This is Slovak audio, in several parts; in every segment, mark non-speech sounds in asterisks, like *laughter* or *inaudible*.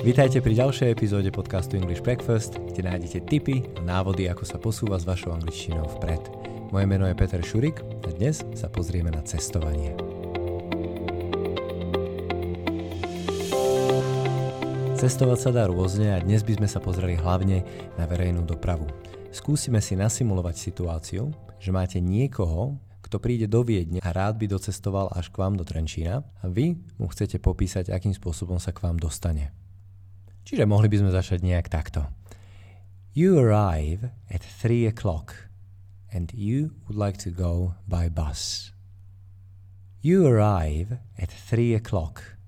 Vítajte pri ďalšej epizóde podcastu English Breakfast, kde nájdete tipy a návody, ako sa posúva s vašou angličtinou vpred. Moje meno je Peter Šurik a dnes sa pozrieme na cestovanie. Cestovať sa dá rôzne a dnes by sme sa pozreli hlavne na verejnú dopravu. Skúsime si nasimulovať situáciu, že máte niekoho, kto príde do Viedne a rád by docestoval až k vám do Trenčína a vy mu chcete popísať, akým spôsobom sa k vám dostane. Čiže mohli by sme začať nejak takto. You arrive at 3 o'clock and you would like to go by bus. You arrive at 3 o'clock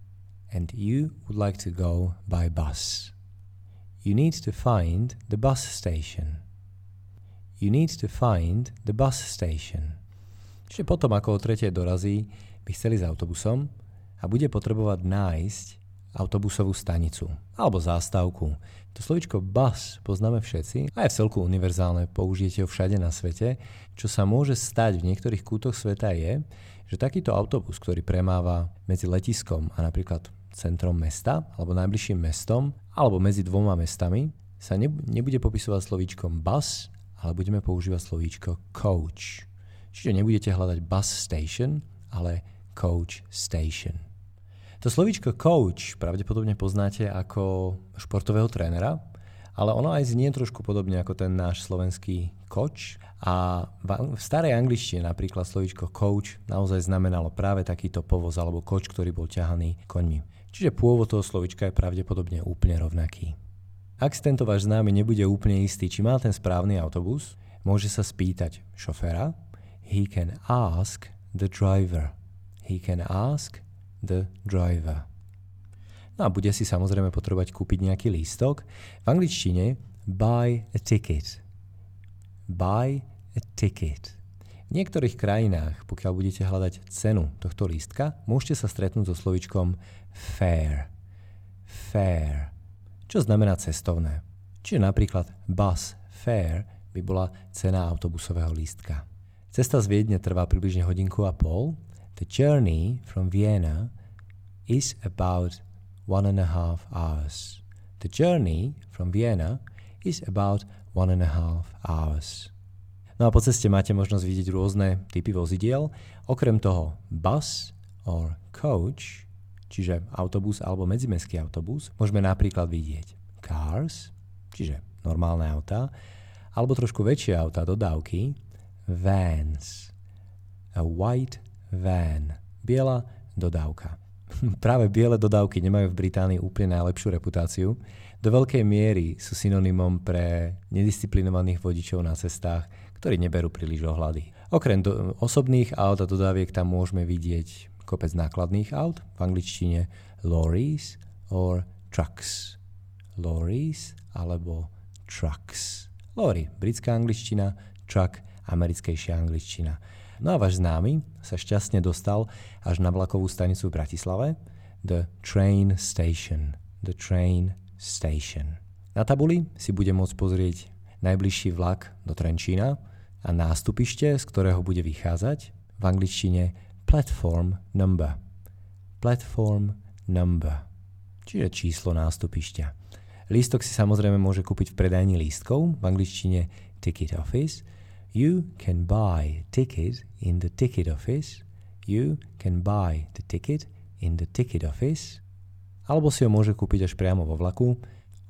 and you would like to go by bus. You need to find the bus station. You need to find the bus station. Čiže potom, ako o tretej dorazí, by chceli s autobusom a bude potrebovať nájsť autobusovú stanicu alebo zástavku. To slovičko bus poznáme všetci a je v celku univerzálne, použijete ho všade na svete. Čo sa môže stať v niektorých kútoch sveta je, že takýto autobus, ktorý premáva medzi letiskom a napríklad centrom mesta alebo najbližším mestom alebo medzi dvoma mestami, sa nebude popisovať slovíčkom bus, ale budeme používať slovíčko coach. Čiže nebudete hľadať bus station, ale coach station. To slovíčko coach pravdepodobne poznáte ako športového trénera, ale ono aj znie trošku podobne ako ten náš slovenský coach. A v starej angličtine napríklad slovíčko coach naozaj znamenalo práve takýto povoz alebo koč, ktorý bol ťahaný koňmi. Čiže pôvod toho slovička je pravdepodobne úplne rovnaký. Ak si tento váš známy nebude úplne istý, či má ten správny autobus, môže sa spýtať šoféra. He can ask the driver. He can ask the driver. No a bude si samozrejme potrebovať kúpiť nejaký lístok. V angličtine buy a ticket. Buy a ticket. V niektorých krajinách, pokiaľ budete hľadať cenu tohto lístka, môžete sa stretnúť so slovičkom fare. Fare. Čo znamená cestovné. Čiže napríklad bus fare by bola cena autobusového lístka. Cesta z Viedne trvá približne hodinku a pol The journey from Vienna is about one and a half hours. The journey from Vienna is about one and a half hours. No a po ceste máte možnosť vidieť rôzne typy vozidiel. Okrem toho bus or coach, čiže autobus alebo medzimestský autobus, môžeme napríklad vidieť cars, čiže normálne autá, alebo trošku väčšie autá, dodávky, vans, a white van. Biela dodávka. *laughs* Práve biele dodávky nemajú v Británii úplne najlepšiu reputáciu. Do veľkej miery sú synonymom pre nedisciplinovaných vodičov na cestách, ktorí neberú príliš ohľady. Okrem do, osobných aut a dodáviek tam môžeme vidieť kopec nákladných aut, v angličtine lorries or trucks. Lorries alebo trucks. Lorry, britská angličtina, truck, americkejšia angličtina. No a váš známy sa šťastne dostal až na vlakovú stanicu v Bratislave, The Train Station. The Train Station. Na tabuli si bude môcť pozrieť najbližší vlak do Trenčína a nástupište, z ktorého bude vychádzať, v angličtine platform number. Platform number, čiže číslo nástupišťa. Lístok si samozrejme môže kúpiť v predajni lístkov, v angličtine ticket office, You can buy ticket in the ticket office. You can buy the ticket in the ticket office. Alebo si ho môže kúpiť až priamo vo vlaku.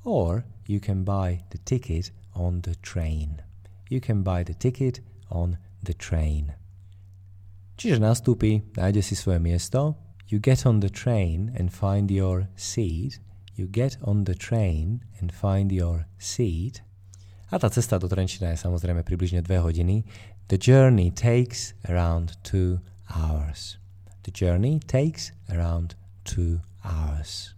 Or you can buy the ticket on the train. You can buy the ticket on the train. Čiže nastúpi, nájde si svoje miesto. You get on the train and find your seat. You get on the train and find your seat. A tá cesta do Trenčína je samozrejme približne 2 hodiny. The journey takes around 2 hours. The journey takes around 2 hours.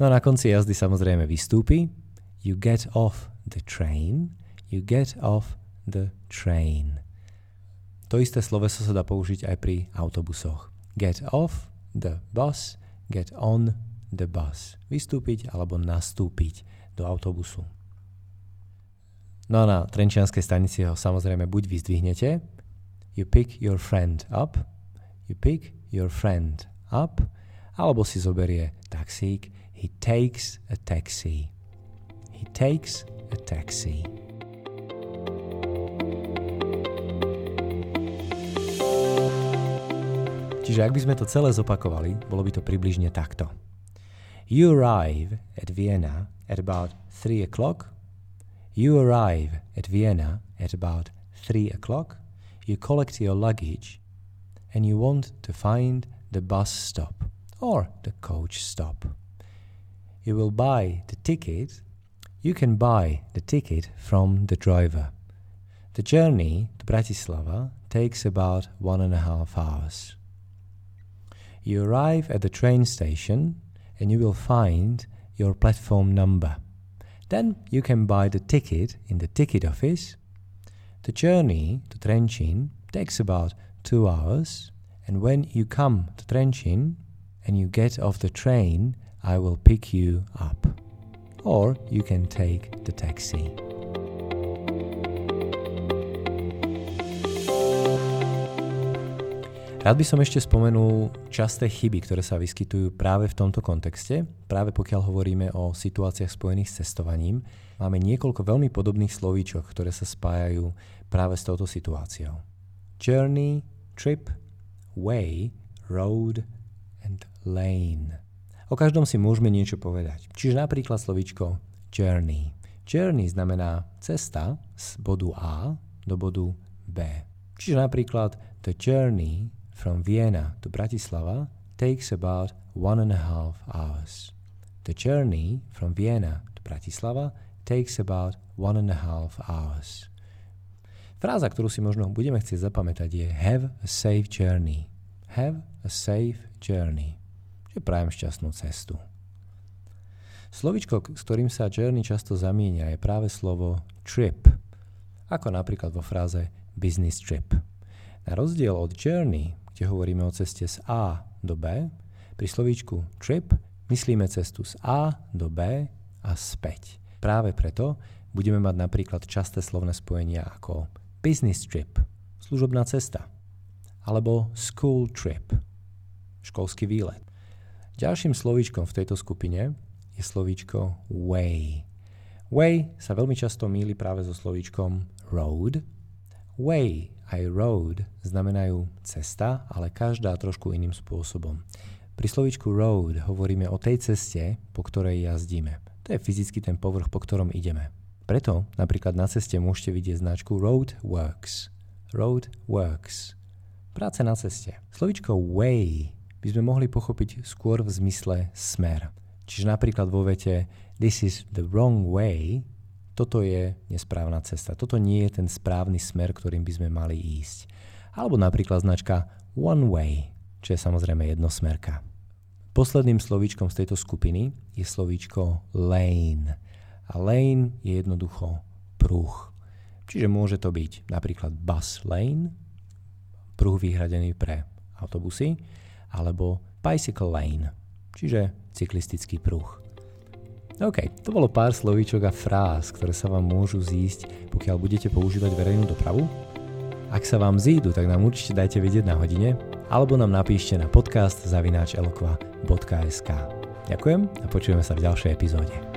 No a na konci jazdy samozrejme vystúpi. You get off the train. You get off the train. To isté sloveso sa dá použiť aj pri autobusoch. Get off the bus, get on the bus. Vystúpiť alebo nastúpiť do autobusu. No a na Trenčianskej stanici ho samozrejme buď vyzdvihnete, you pick your friend up, you pick your friend up, alebo si zoberie taxík, He takes a taxi. He takes a taxi. Čiže ak by sme to celé zopakovali, bolo by to približne takto. You arrive at Vienna at about 3 o'clock. You arrive at Vienna at about 3 o'clock. You collect your luggage and you want to find the bus stop or the coach stop. You will buy the ticket. You can buy the ticket from the driver. The journey to Bratislava takes about one and a half hours. You arrive at the train station and you will find your platform number. Then you can buy the ticket in the ticket office. The journey to Trenchin takes about two hours, and when you come to Trenchin and you get off the train, I will pick you up. Or you can take the taxi. Rád by som ešte spomenul časté chyby, ktoré sa vyskytujú práve v tomto kontexte. Práve pokiaľ hovoríme o situáciách spojených s cestovaním, máme niekoľko veľmi podobných slovíčok, ktoré sa spájajú práve s touto situáciou. Journey, trip, way, road and lane. O každom si môžeme niečo povedať. Čiže napríklad slovíčko journey. Journey znamená cesta z bodu A do bodu B. Čiže napríklad the journey from Vienna to Bratislava takes about one and a half hours. The journey from Vienna to Bratislava takes about one and a half hours. Fráza, ktorú si možno budeme chcieť zapamätať je have a safe journey. Have a safe journey. Čiže prajem šťastnú cestu. Slovičko, s ktorým sa journey často zamieňa, je práve slovo trip, ako napríklad vo fráze business trip. Na rozdiel od journey, kde hovoríme o ceste z A do B, pri slovíčku trip myslíme cestu z A do B a späť. Práve preto budeme mať napríklad časté slovné spojenia ako business trip, služobná cesta, alebo school trip, školský výlet. Ďalším slovíčkom v tejto skupine je slovíčko way. Way sa veľmi často míli práve so slovíčkom road. Way aj road znamenajú cesta, ale každá trošku iným spôsobom. Pri slovičku road hovoríme o tej ceste, po ktorej jazdíme. To je fyzicky ten povrch, po ktorom ideme. Preto napríklad na ceste môžete vidieť značku Road Works. Road Works. Práce na ceste. Slovičko way by sme mohli pochopiť skôr v zmysle smer. Čiže napríklad vo vete This is the wrong way toto je nesprávna cesta, toto nie je ten správny smer, ktorým by sme mali ísť. Alebo napríklad značka One Way, čo je samozrejme jednosmerka. Posledným slovíčkom z tejto skupiny je slovíčko lane. A lane je jednoducho pruh. Čiže môže to byť napríklad bus lane, pruh vyhradený pre autobusy, alebo bicycle lane, čiže cyklistický pruh. OK, to bolo pár slovíčok a fráz, ktoré sa vám môžu zísť, pokiaľ budete používať verejnú dopravu. Ak sa vám zídu, tak nám určite dajte vedieť na hodine, alebo nám napíšte na podcast zavináč Ďakujem a počujeme sa v ďalšej epizóde.